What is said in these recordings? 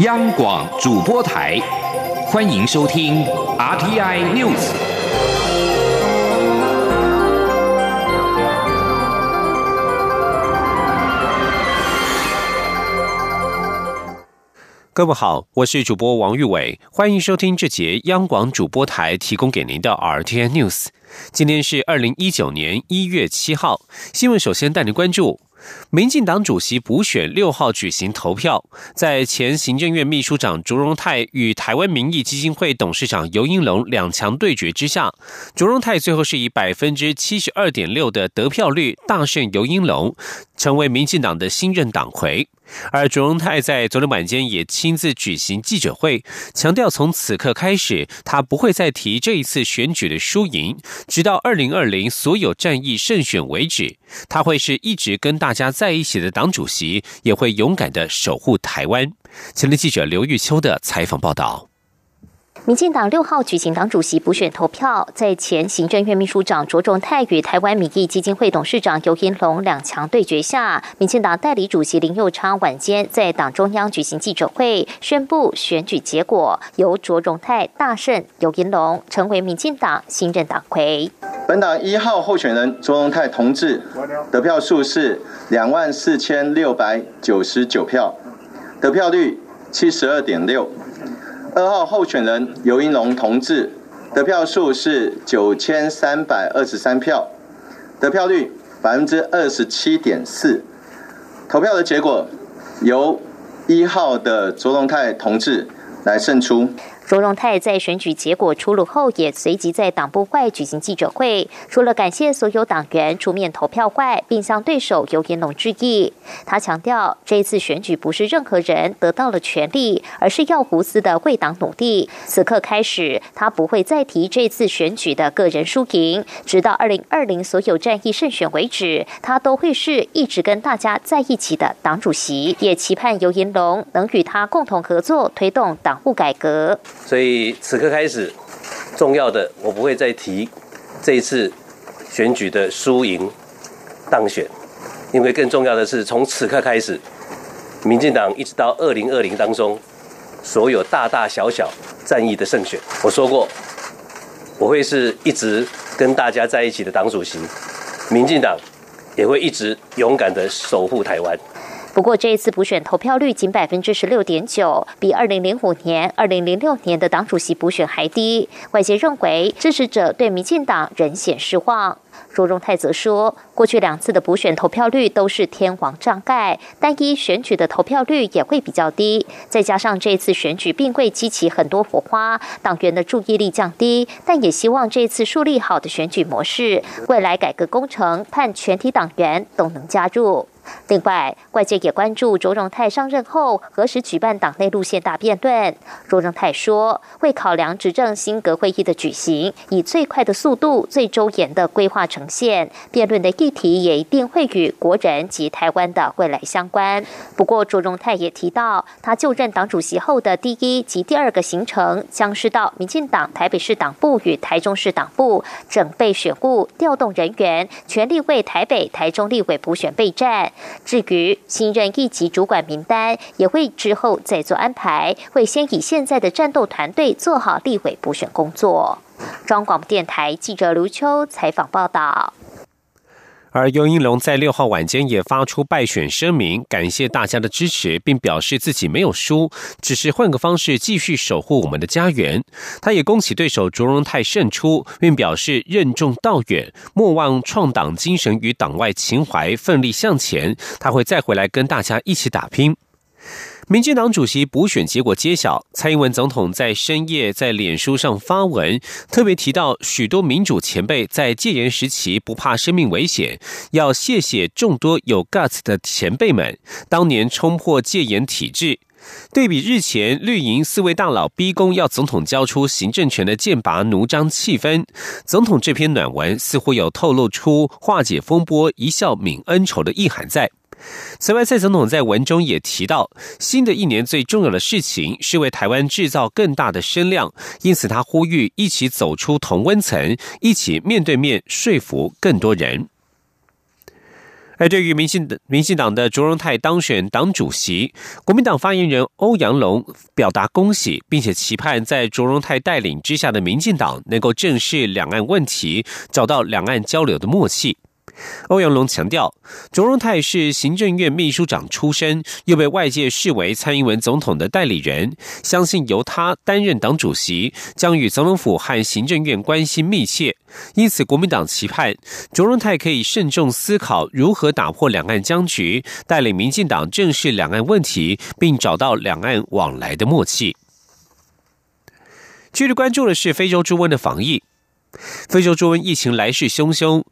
央广主播台，欢迎收听 RTI News。各位好，我是主播王玉伟，欢迎收听这节央广主播台提供给您的 RTI News。今天是二零一九年一月七号，新闻首先带您关注。民进党主席补选六号举行投票，在前行政院秘书长卓荣泰与台湾民意基金会董事长尤英龙两强对决之下，卓荣泰最后是以百分之七十二点六的得票率大胜尤英龙，成为民进党的新任党魁。而卓荣泰在昨天晚间也亲自举行记者会，强调从此刻开始，他不会再提这一次选举的输赢，直到二零二零所有战役胜选为止。他会是一直跟大家在一起的党主席，也会勇敢的守护台湾。前的记者刘玉秋的采访报道。民进党六号举行党主席补选投票，在前行政院秘书长卓仲泰与台湾民意基金会董事长尤英龙两强对决下，民进党代理主席林佑昌晚间在党中央举行记者会，宣布选举结果由卓荣泰大胜尤英龙，成为民进党新任党魁。本党一号候选人卓荣泰同志得票数是两万四千六百九十九票，得票率七十二点六。二号候选人尤英龙同志得票数是九千三百二十三票，得票率百分之二十七点四。投票的结果由一号的卓龙泰同志来胜出。卓荣泰在选举结果出炉后，也随即在党部外举行记者会，除了感谢所有党员出面投票外，并向对手尤延龙致意。他强调，这一次选举不是任何人得到了权利，而是要无私的为党努力。此刻开始，他不会再提这次选举的个人输赢，直到二零二零所有战役胜选为止，他都会是一直跟大家在一起的党主席。也期盼尤延龙能与他共同合作，推动党务改革。所以此刻开始，重要的我不会再提这一次选举的输赢当选，因为更重要的是从此刻开始，民进党一直到二零二零当中所有大大小小战役的胜选，我说过我会是一直跟大家在一起的党主席，民进党也会一直勇敢的守护台湾。不过，这一次补选投票率仅百分之十六点九，比二零零五年、二零零六年的党主席补选还低。外界认为，支持者对民进党仍显失望。卓荣泰则说，过去两次的补选投票率都是天王障盖，单一选举的投票率也会比较低。再加上这次选举并未激起很多火花，党员的注意力降低。但也希望这次树立好的选举模式，未来改革工程，盼全体党员都能加入。另外，外界也关注卓荣泰上任后何时举办党内路线大辩论。卓荣泰说，会考量执政新阁会议的举行，以最快的速度、最周延的规划呈现。辩论的议题也一定会与国人及台湾的未来相关。不过，卓荣泰也提到，他就任党主席后的第一及第二个行程，将是到民进党台北市党部与台中市党部整备选务，调动人员，全力为台北、台中立委补选备战。至于新任一级主管名单，也会之后再做安排，会先以现在的战斗团队做好立委补选工作。中广播电台记者卢秋采访报道。而尤英龙在六号晚间也发出败选声明，感谢大家的支持，并表示自己没有输，只是换个方式继续守护我们的家园。他也恭喜对手卓荣泰胜出，并表示任重道远，莫忘创党精神与党外情怀，奋力向前。他会再回来跟大家一起打拼。民进党主席补选结果揭晓，蔡英文总统在深夜在脸书上发文，特别提到许多民主前辈在戒严时期不怕生命危险，要谢谢众多有 guts 的前辈们，当年冲破戒严体制。对比日前绿营四位大佬逼宫要总统交出行政权的剑拔弩张气氛，总统这篇暖文似乎有透露出化解风波、一笑泯恩仇的意涵在。此外，蔡总统在文中也提到，新的一年最重要的事情是为台湾制造更大的声量，因此他呼吁一起走出同温层，一起面对面说服更多人。而对于民进民进党的卓荣泰当选党主席，国民党发言人欧阳龙表达恭喜，并且期盼在卓荣泰带领之下的民进党能够正视两岸问题，找到两岸交流的默契。欧阳龙强调，卓荣泰是行政院秘书长出身，又被外界视为蔡英文总统的代理人，相信由他担任党主席，将与总统府和行政院关系密切。因此，国民党期盼卓荣泰可以慎重思考如何打破两岸僵局，带领民进党正视两岸问题，并找到两岸往来的默契。继续关注的是非洲猪瘟的防疫，非洲猪瘟疫情来势汹汹。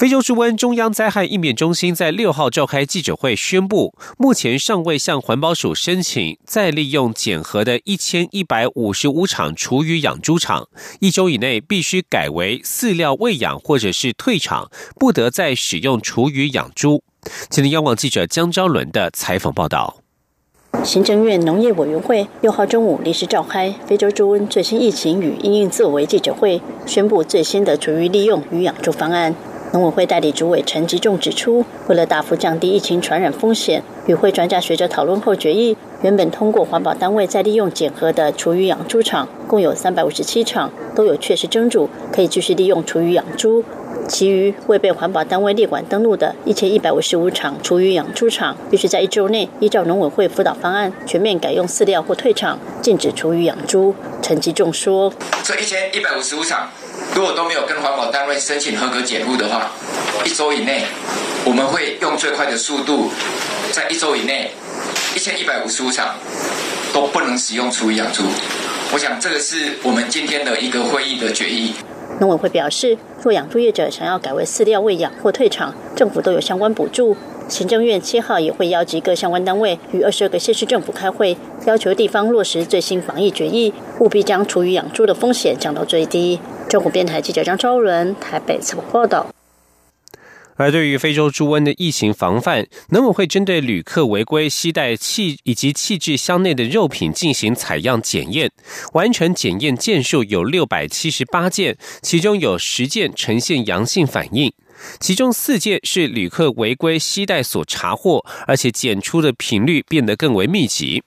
非洲猪瘟中央灾害应变中心在六号召开记者会，宣布目前尚未向环保署申请再利用检核的一千一百五十五场厨余养猪场，一周以内必须改为饲料喂养或者是退场，不得再使用厨余养猪。今天央广记者江昭伦的采访报道。行政院农业委员会六号中午临时召开非洲猪瘟最新疫情与应应作为记者会，宣布最新的厨余利用与养猪方案。农委会代理主委陈吉仲指出，为了大幅降低疫情传染风险，与会专家学者讨论后决议，原本通过环保单位再利用检核的厨余养猪场，共有三百五十七场都有确实蒸煮，可以继续利用厨余养猪；其余未被环保单位列管登录的一千一百五十五场厨余养猪场，必须在一周内依照农委会辅导方案，全面改用饲料或退场，禁止厨余养猪。陈吉仲说：“这一千一百五十五场。”如果都没有跟环保单位申请合格检护的话，一周以内，我们会用最快的速度，在一周以内，一千一百五十五场都不能使用厨余养猪。我想这个是我们今天的一个会议的决议。农委会表示，若养猪业者想要改为饲料喂养或退场，政府都有相关补助。行政院七号也会邀集各相关单位与二十二个县市政府开会，要求地方落实最新防疫决议，务必将厨余养猪的风险降到最低。中国电台记者张昭伦台北采访报道。而对于非洲猪瘟的疫情防范，农委会针对旅客违规携带气以及气质箱内的肉品进行采样检验，完成检验件数有六百七十八件，其中有十件呈现阳性反应，其中四件是旅客违规携带所查获，而且检出的频率变得更为密集。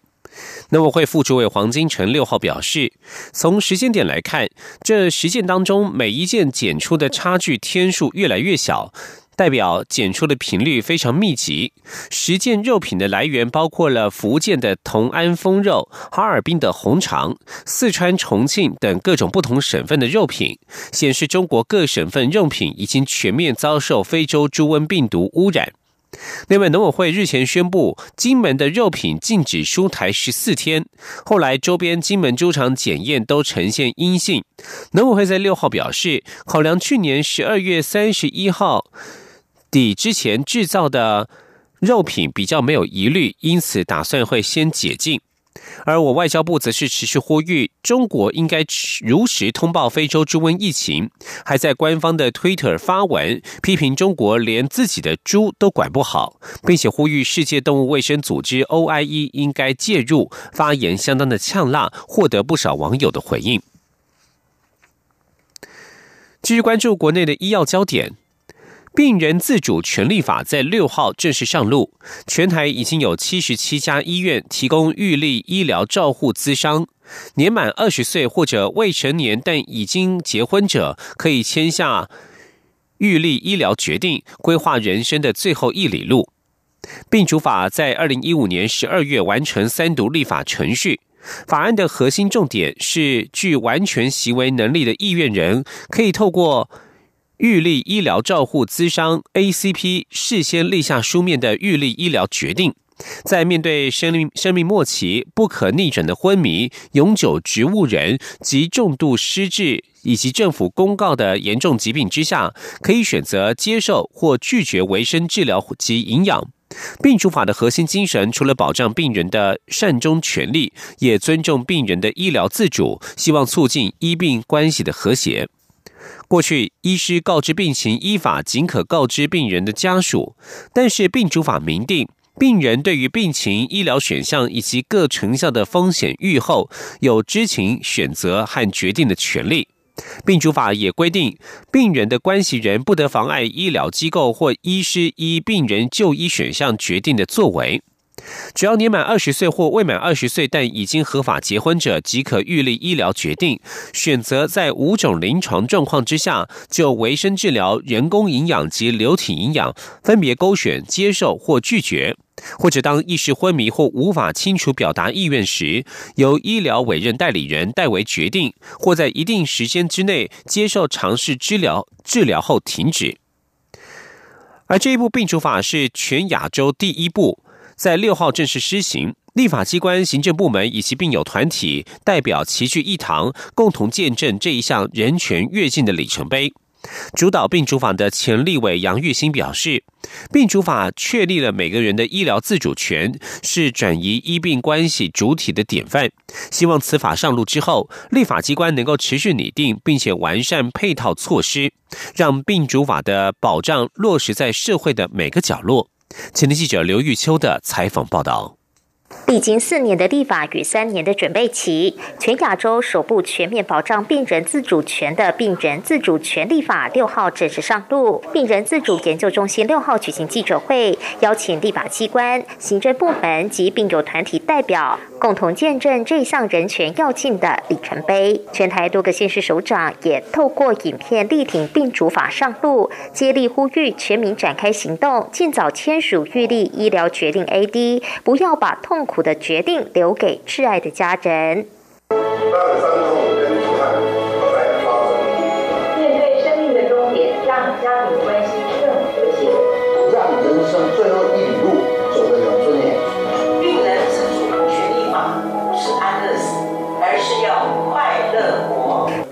那么会副主委黄金城六号表示，从时间点来看，这十件当中每一件检出的差距天数越来越小，代表检出的频率非常密集。十件肉品的来源包括了福建的同安丰肉、哈尔滨的红肠、四川重庆等各种不同省份的肉品，显示中国各省份肉品已经全面遭受非洲猪瘟病毒污染。另外，农委会日前宣布，金门的肉品禁止出台十四天。后来，周边金门猪场检验都呈现阴性。农委会在六号表示，考量去年十二月三十一号底之前制造的肉品比较没有疑虑，因此打算会先解禁。而我外交部则是持续呼吁，中国应该如实通报非洲猪瘟疫情，还在官方的 Twitter 发文批评中国连自己的猪都管不好，并且呼吁世界动物卫生组织 OIE 应该介入，发言相当的呛辣，获得不少网友的回应。继续关注国内的医药焦点。病人自主权利法在六号正式上路，全台已经有七十七家医院提供预立医疗照护资商，年满二十岁或者未成年但已经结婚者，可以签下预立医疗决定，规划人生的最后一里路。病主法在二零一五年十二月完成三读立法程序，法案的核心重点是，具完全行为能力的意愿人可以透过。预立医疗照护资商 ACP 事先立下书面的预立医疗决定，在面对生命生命末期不可逆转的昏迷、永久植物人及重度失智以及政府公告的严重疾病之下，可以选择接受或拒绝维生治疗及营养。病主法的核心精神，除了保障病人的善终权利，也尊重病人的医疗自主，希望促进医病关系的和谐。过去，医师告知病情依法仅可告知病人的家属，但是病主法明定，病人对于病情、医疗选项以及各成效的风险预后，有知情、选择和决定的权利。病主法也规定，病人的关系人不得妨碍医疗机构或医师依病人就医选项决定的作为。只要年满二十岁或未满二十岁但已经合法结婚者，即可预立医疗决定，选择在五种临床状况之下，就维生治疗、人工营养及流体营养分别勾选接受或拒绝。或者当意识昏迷或无法清楚表达意愿时，由医疗委任代理人代为决定，或在一定时间之内接受尝试治疗，治疗后停止。而这一部病除法是全亚洲第一部，在六号正式施行，立法机关、行政部门以及病友团体代表齐聚一堂，共同见证这一项人权跃进的里程碑。主导病主法的前立委杨玉兴表示，病主法确立了每个人的医疗自主权，是转移医病关系主体的典范。希望此法上路之后，立法机关能够持续拟定并且完善配套措施，让病主法的保障落实在社会的每个角落。前天记者刘玉秋的采访报道。历经四年的立法与三年的准备期，全亚洲首部全面保障病人自主权的《病人自主权利法》六号正式上路。病人自主研究中心六号举行记者会，邀请立法机关、行政部门及病友团体代表，共同见证这项人权要进的里程碑。全台多个县市首长也透过影片力挺病主法上路，接力呼吁全民展开行动，尽早签署预立医疗决定 AD，不要把痛痛。苦的决定留给挚爱的家人。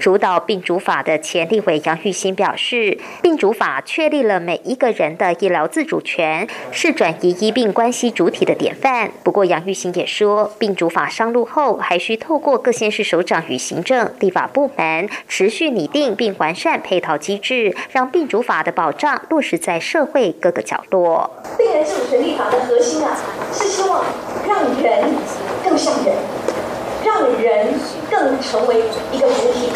主导病主法的前立委杨玉新表示，病主法确立了每一个人的医疗自主权，是转移医病关系主体的典范。不过，杨玉新也说，病主法上路后，还需透过各县市首长与行政、立法部门持续拟定并完善配套机制，让病主法的保障落实在社会各个角落。病人自主权利法的核心啊，是希望让人更像人。让人更成为一个主体，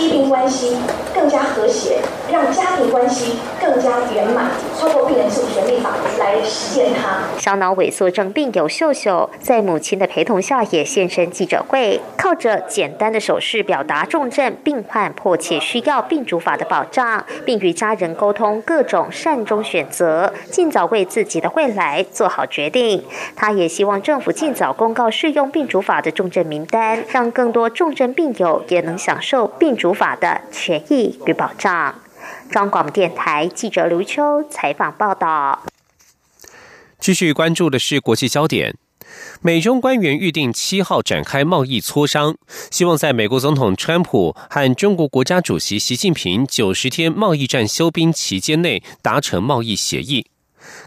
医病关系更加和谐，让家庭关系更加圆满。透过病人自主权利法来实现它。小脑萎缩症病友秀秀在母亲的陪同下也现身记者会，靠着简单的手势表达重症病患迫切需要病主法的保障，并与家人沟通各种善终选择，尽早为自己的未来做好决定。他也希望政府尽早公告适用病主法的重症名单，让更多重症病友也能享受病主法的权益与保障。中广电台记者刘秋采访报道。继续关注的是国际焦点，美中官员预定七号展开贸易磋商，希望在美国总统川普和中国国家主席习近平九十天贸易战休兵期间内达成贸易协议。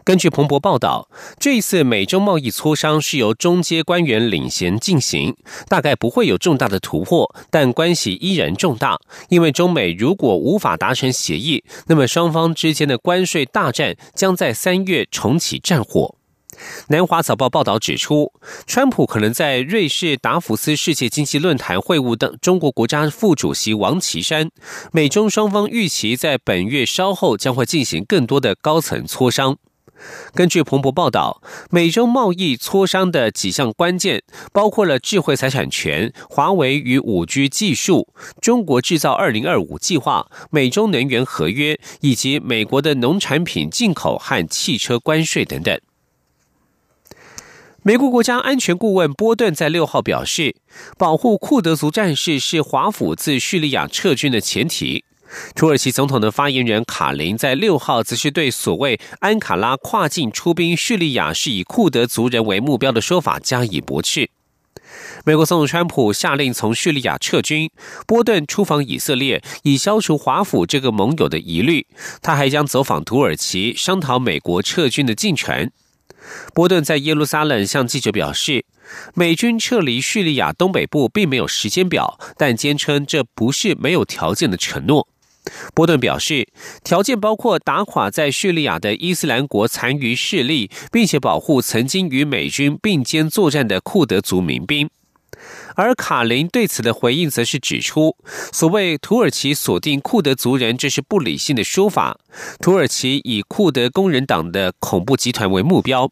根据彭博报道，这一次美中贸易磋商是由中阶官员领衔进行，大概不会有重大的突破，但关系依然重大。因为中美如果无法达成协议，那么双方之间的关税大战将在三月重启战火。南华早报报道指出，川普可能在瑞士达福斯世界经济论坛会晤等中国国家副主席王岐山。美中双方预期在本月稍后将会进行更多的高层磋商。根据彭博报道，美中贸易磋商的几项关键包括了智慧财产权、华为与五 G 技术、中国制造二零二五计划、美中能源合约以及美国的农产品进口和汽车关税等等。美国国家安全顾问波顿在六号表示，保护库德族战士是华府自叙利亚撤军的前提。土耳其总统的发言人卡林在六号则是对所谓安卡拉跨境出兵叙利亚是以库德族人为目标的说法加以驳斥。美国总统川普下令从叙利亚撤军，波顿出访以色列，以消除华府这个盟友的疑虑。他还将走访土耳其，商讨美国撤军的进程。波顿在耶路撒冷向记者表示，美军撤离叙利亚东北部并没有时间表，但坚称这不是没有条件的承诺。波顿表示，条件包括打垮在叙利亚的伊斯兰国残余势力，并且保护曾经与美军并肩作战的库德族民兵。而卡林对此的回应则是指出，所谓土耳其锁定库德族人，这是不理性的说法。土耳其以库德工人党的恐怖集团为目标。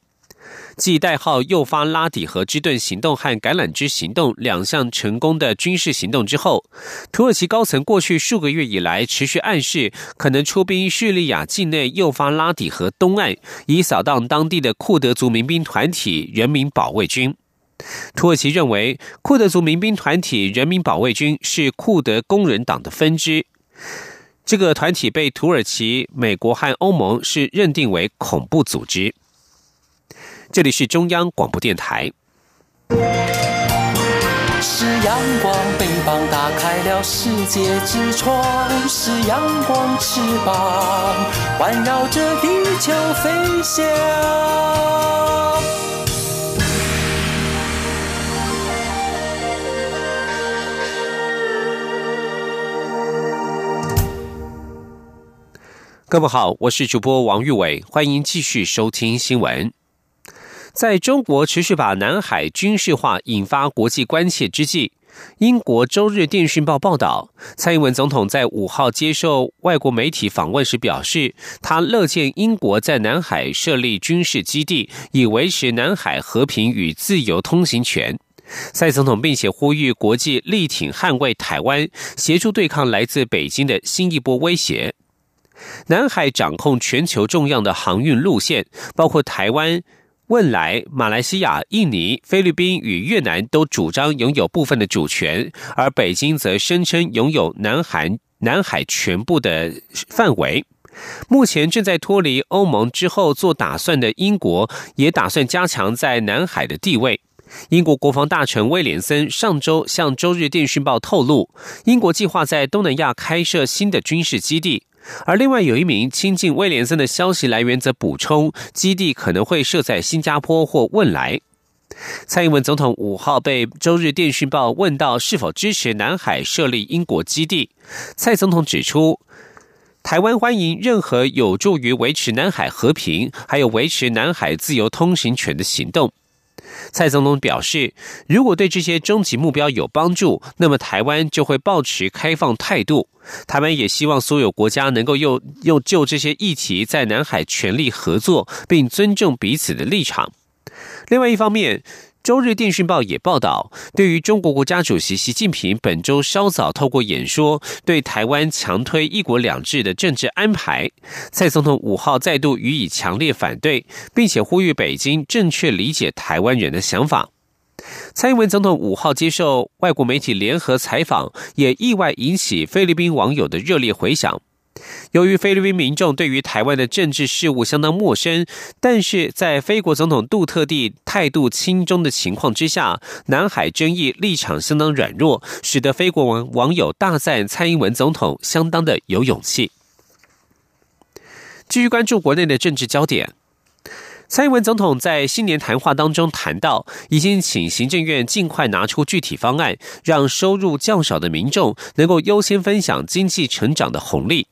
继代号“诱发拉底河之盾行动”和“橄榄枝行动”两项成功的军事行动之后，土耳其高层过去数个月以来持续暗示，可能出兵叙利亚境内，诱发拉底河东岸，以扫荡当地的库德族民兵团体人民保卫军。土耳其认为，库德族民兵团体人民保卫军是库德工人党的分支。这个团体被土耳其、美国和欧盟是认定为恐怖组织。这里是中央广播电台。是阳光，翅膀打开了世界之窗；是阳光，翅膀环绕着地球飞翔。各位好，我是主播王玉伟，欢迎继续收听新闻。在中国持续把南海军事化引发国际关切之际，英国周日电讯报报道，蔡英文总统在五号接受外国媒体访问时表示，他乐见英国在南海设立军事基地，以维持南海和平与自由通行权。蔡总统并且呼吁国际力挺捍卫台湾，协助对抗来自北京的新一波威胁。南海掌控全球重要的航运路线，包括台湾、汶莱、马来西亚、印尼、菲律宾与越南都主张拥有部分的主权，而北京则声称拥有南韩南海全部的范围。目前正在脱离欧盟之后做打算的英国，也打算加强在南海的地位。英国国防大臣威廉森上周向《周日电讯报》透露，英国计划在东南亚开设新的军事基地。而另外有一名亲近威廉森的消息来源则补充，基地可能会设在新加坡或汶莱。蔡英文总统五号被《周日电讯报》问到是否支持南海设立英国基地，蔡总统指出，台湾欢迎任何有助于维持南海和平，还有维持南海自由通行权的行动。蔡总统表示，如果对这些终极目标有帮助，那么台湾就会保持开放态度。台湾也希望所有国家能够又又就这些议题在南海全力合作，并尊重彼此的立场。另外一方面，周日电讯报也报道，对于中国国家主席习近平本周稍早透过演说对台湾强推“一国两制”的政治安排，蔡总统五号再度予以强烈反对，并且呼吁北京正确理解台湾人的想法。蔡英文总统五号接受外国媒体联合采访，也意外引起菲律宾网友的热烈回响。由于菲律宾民众对于台湾的政治事务相当陌生，但是在菲国总统杜特地态度轻中的情况之下，南海争议立场相当软弱，使得菲国网网友大赞蔡英文总统相当的有勇气。继续关注国内的政治焦点。蔡英文总统在新年谈话当中谈到，已经请行政院尽快拿出具体方案，让收入较少的民众能够优先分享经济成长的红利。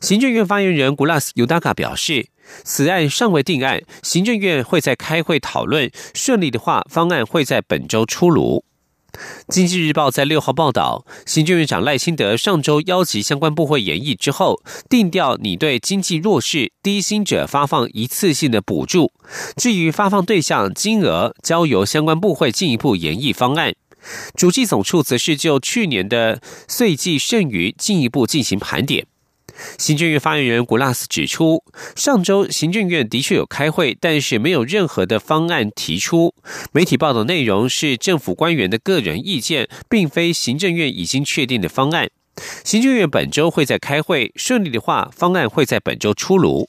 行政院发言人古拉斯尤达卡表示，此案尚未定案，行政院会在开会讨论，顺利的话，方案会在本周出炉。经济日报在六号报道，行政院长赖清德上周邀集相关部会研议之后，定调拟对经济弱势、低薪者发放一次性的补助。至于发放对象、金额，交由相关部会进一步研议方案。主计总处则是就去年的岁计剩余进一步进行盘点。行政院发言人古拉斯指出，上周行政院的确有开会，但是没有任何的方案提出。媒体报道内容是政府官员的个人意见，并非行政院已经确定的方案。行政院本周会在开会，顺利的话，方案会在本周出炉。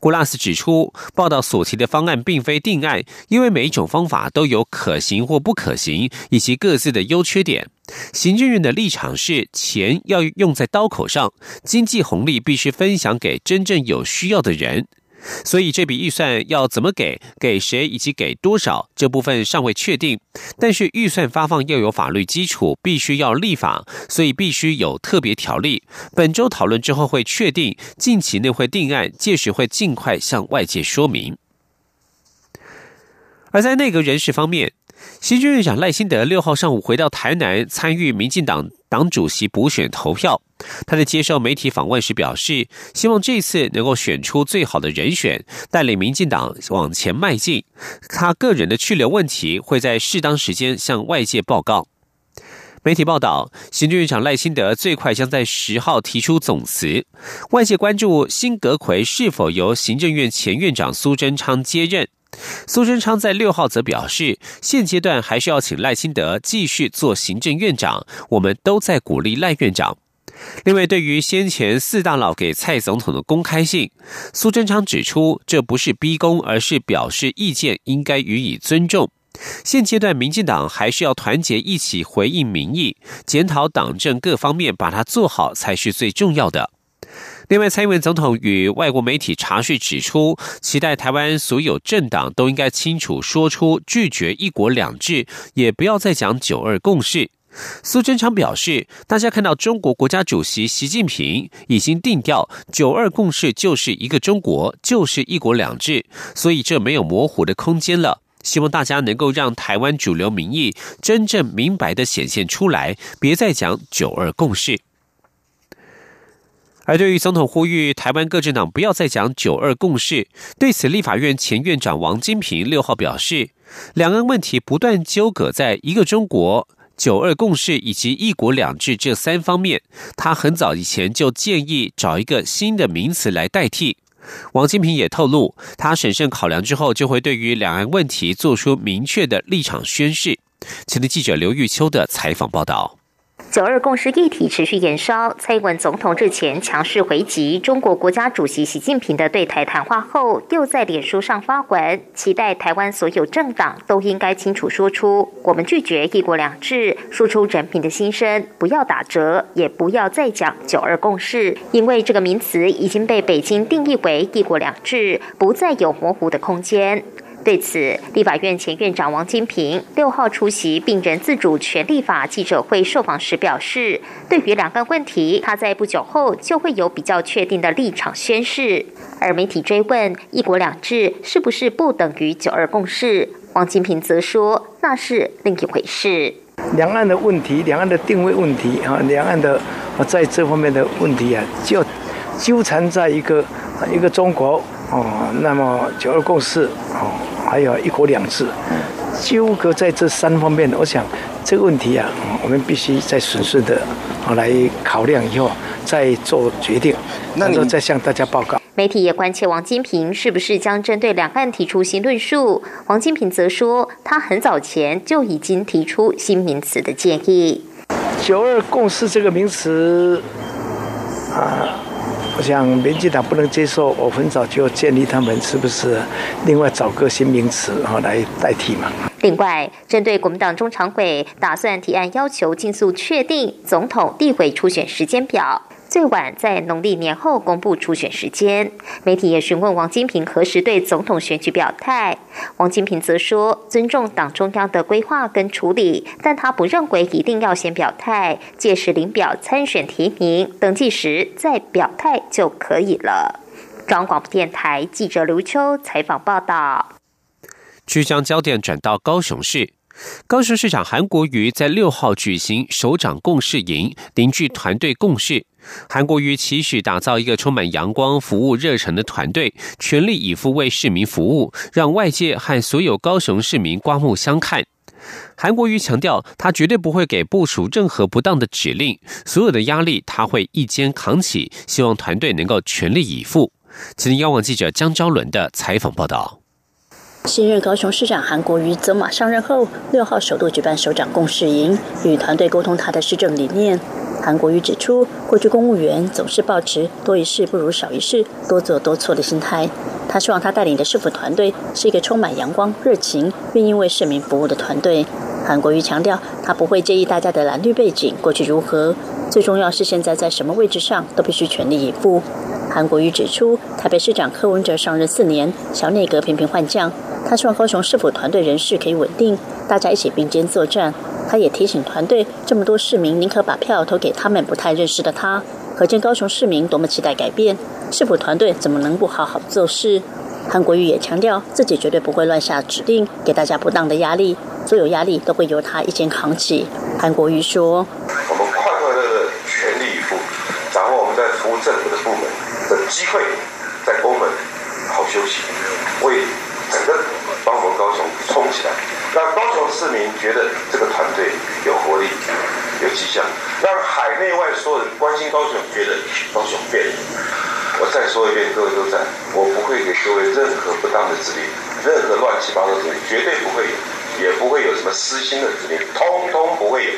古拉斯指出，报道所提的方案并非定案，因为每一种方法都有可行或不可行，以及各自的优缺点。行政院的立场是，钱要用在刀口上，经济红利必须分享给真正有需要的人。所以这笔预算要怎么给、给谁以及给多少，这部分尚未确定。但是预算发放要有法律基础，必须要立法，所以必须有特别条例。本周讨论之后会确定，近期内会定案，届时会尽快向外界说明。而在内阁人事方面。新军院长赖清德六号上午回到台南参与民进党党主席补选投票。他在接受媒体访问时表示，希望这次能够选出最好的人选，带领民进党往前迈进。他个人的去留问题会在适当时间向外界报告。媒体报道，行政院长赖清德最快将在十号提出总辞。外界关注新阁魁是否由行政院前院长苏贞昌接任。苏贞昌在六号则表示，现阶段还是要请赖清德继续做行政院长，我们都在鼓励赖院长。另外，对于先前四大佬给蔡总统的公开信，苏贞昌指出，这不是逼宫，而是表示意见，应该予以尊重。现阶段，民进党还是要团结一起回应民意，检讨党政各方面，把它做好才是最重要的。另外，蔡英文总统与外国媒体查叙指出，期待台湾所有政党都应该清楚说出拒绝“一国两制”，也不要再讲“九二共识”。苏贞昌表示，大家看到中国国家主席习近平已经定调“九二共识”就是一个中国，就是“一国两制”，所以这没有模糊的空间了。希望大家能够让台湾主流民意真正明白的显现出来，别再讲“九二共识”。而对于总统呼吁台湾各政党不要再讲“九二共识”，对此，立法院前院长王金平六号表示，两岸问题不断纠葛在一个中国、九二共识以及一国两制这三方面，他很早以前就建议找一个新的名词来代替。王金平也透露，他审慎考量之后，就会对于两岸问题做出明确的立场宣示。前的记者刘玉秋的采访报道。九二共识议题持续延烧，蔡英文总统日前强势回击中国国家主席习近平的对台谈话后，又在脸书上发文，期待台湾所有政党都应该清楚说出“我们拒绝一国两制”，说出人民的心声，不要打折，也不要再讲九二共识，因为这个名词已经被北京定义为一国两制，不再有模糊的空间。对此，立法院前院长王金平六号出席病人自主权利法记者会受访时表示，对于两岸问题，他在不久后就会有比较确定的立场宣示。而媒体追问“一国两制”是不是不等于“九二共识”，王金平则说那是另一回事。两岸的问题，两岸的定位问题啊，两岸的啊在这方面的问题啊，就纠缠在一个一个中国哦，那么“九二共识”哦。还有一国两制，纠葛在这三方面，我想这个问题啊，我们必须再审慎的啊来考量以后再做决定，然后再向大家报告。媒体也关切王金平是不是将针对两岸提出新论述。王金平则说，他很早前就已经提出新名词的建议。九二共识这个名词啊。我想民进党不能接受，我很早就建立他们是不是另外找个新名词啊来代替嘛。另外，针对国民党中常委打算提案要求尽速确定总统地委初选时间表。最晚在农历年后公布初选时间。媒体也询问王金平何时对总统选举表态，王金平则说尊重党中央的规划跟处理，但他不认为一定要先表态，届时领表参选提名登记时再表态就可以了。中广电台记者刘秋采访报道。据将焦点转到高雄市。高雄市长韩国瑜在六号举行首长共事营，凝聚团队共事。韩国瑜期许打造一个充满阳光、服务热忱的团队，全力以赴为市民服务，让外界和所有高雄市民刮目相看。韩国瑜强调，他绝对不会给部署任何不当的指令，所有的压力他会一肩扛起，希望团队能够全力以赴。请听央网记者江昭伦的采访报道。新任高雄市长韩国瑜走马上任后，六号首度举办首长共事营，与团队沟通他的施政理念。韩国瑜指出，过去公务员总是抱持多一事不如少一事、多做多错的心态。他希望他带领的市府团队是一个充满阳光、热情、愿意为市民服务的团队。韩国瑜强调，他不会介意大家的蓝绿背景过去如何，最重要是现在在什么位置上都必须全力以赴。韩国瑜指出，台北市长柯文哲上任四年，小内阁频频换将。他希望高雄市府团队人士可以稳定，大家一起并肩作战。他也提醒团队，这么多市民宁可把票投给他们不太认识的他，可见高雄市民多么期待改变。市府团队怎么能不好好做事？韩国瑜也强调，自己绝对不会乱下指令，给大家不当的压力，所有压力都会由他一肩扛起。韩国瑜说：“我们快快乐乐、全力以赴，掌握我们在服务政府的部门的机会，在公门好休息，为冲起来，让高雄市民觉得这个团队有活力、有迹象，让海内外所有人关心高雄觉得高雄变了。”我再说一遍，各位都在，我不会给各位任何不当的指令，任何乱七八糟的指令，绝对不会有，也不会有什么私心的指令，通通不会有。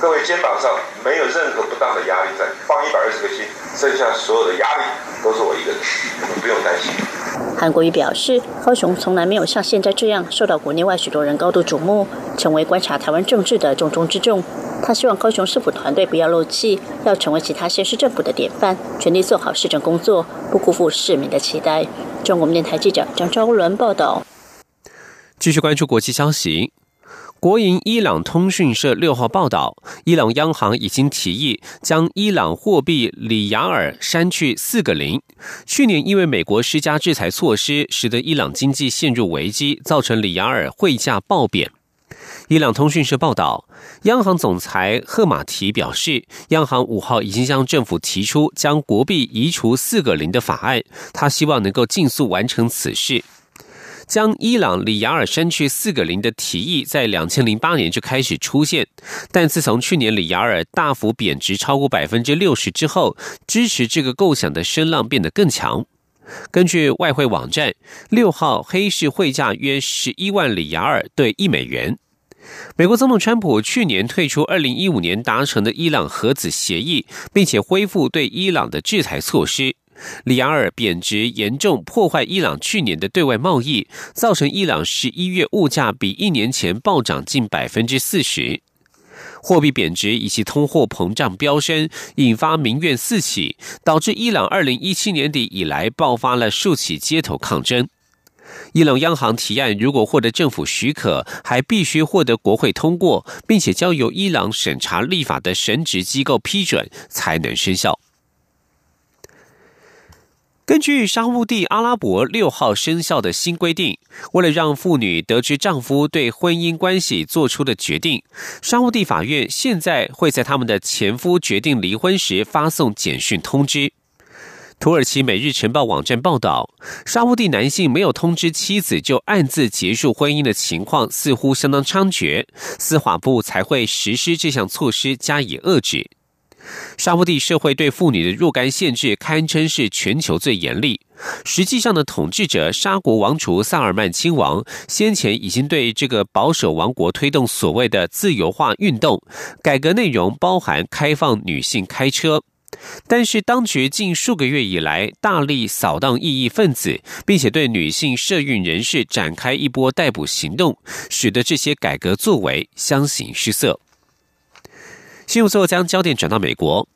各位肩膀上没有任何不当的压力在，放一百二十个心，剩下所有的压力都是我一个人，你们不用担心。韩国瑜表示，高雄从来没有像现在这样受到国内外许多人高度瞩目，成为观察台湾政治的重中之重。他希望高雄市府团队不要漏气，要成为其他县市政府的典范，全力做好市政工作，不辜负市民的期待。中国电台记者张昭伦报道。继续关注国际消息。国营伊朗通讯社六号报道，伊朗央行已经提议将伊朗货币里亚尔删去四个零。去年因为美国施加制裁措施，使得伊朗经济陷入危机，造成里亚尔汇价暴贬。伊朗通讯社报道，央行总裁赫马提表示，央行五号已经向政府提出将国币移除四个零的法案，他希望能够尽速完成此事。将伊朗里亚尔删去四个零的提议，在两千零八年就开始出现，但自从去年里亚尔大幅贬值超过百分之六十之后，支持这个构想的声浪变得更强。根据外汇网站，六号黑市汇价约十一万里亚尔兑一美元。美国总统川普去年退出二零一五年达成的伊朗核子协议，并且恢复对伊朗的制裁措施。里亚尔贬值严重破坏伊朗去年的对外贸易，造成伊朗十一月物价比一年前暴涨近百分之四十。货币贬值以及通货膨胀飙升，引发民怨四起，导致伊朗二零一七年底以来爆发了数起街头抗争。伊朗央行提案，如果获得政府许可，还必须获得国会通过，并且交由伊朗审查立法的神职机构批准，才能生效。根据沙乌地阿拉伯六号生效的新规定，为了让妇女得知丈夫对婚姻关系做出的决定，沙乌地法院现在会在他们的前夫决定离婚时发送简讯通知。土耳其《每日晨报》网站报道，沙乌地男性没有通知妻子就暗自结束婚姻的情况似乎相当猖獗，司法部才会实施这项措施加以遏制。沙地社会对妇女的若干限制堪称是全球最严厉。实际上的统治者沙国王储萨尔曼亲王先前已经对这个保守王国推动所谓的自由化运动，改革内容包含开放女性开车。但是，当局近数个月以来大力扫荡异议分子，并且对女性社运人士展开一波逮捕行动，使得这些改革作为相形失色。新闻最后将焦点转到美国，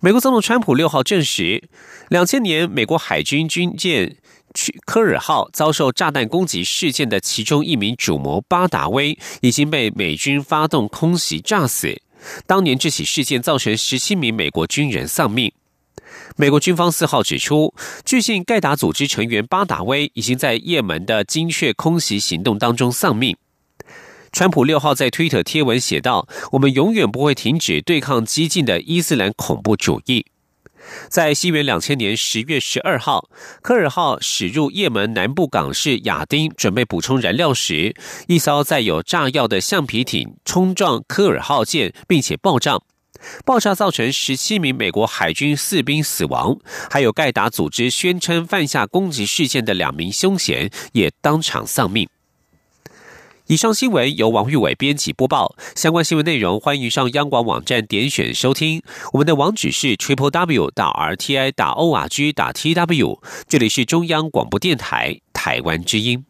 美国总统川普六号证实，两千年美国海军军舰“去科尔号”遭受炸弹攻击事件的其中一名主谋巴达威已经被美军发动空袭炸死。当年这起事件造成十七名美国军人丧命。美国军方四号指出，据信盖达组织成员巴达威已经在也门的精确空袭行动当中丧命。川普六号在推特贴文写道：“我们永远不会停止对抗激进的伊斯兰恐怖主义。”在西元两千年十月十二号，科尔号驶入也门南部港市亚丁，准备补充燃料时，一艘载有炸药的橡皮艇冲撞科尔号舰，并且爆炸。爆炸造成十七名美国海军士兵死亡，还有盖达组织宣称犯下攻击事件的两名凶嫌也当场丧命。以上新闻由王玉伟编辑播报。相关新闻内容，欢迎上央广网站点选收听。我们的网址是 triple w 打 r t i 打 o r g 打 t w。这里是中央广播电台台湾之音。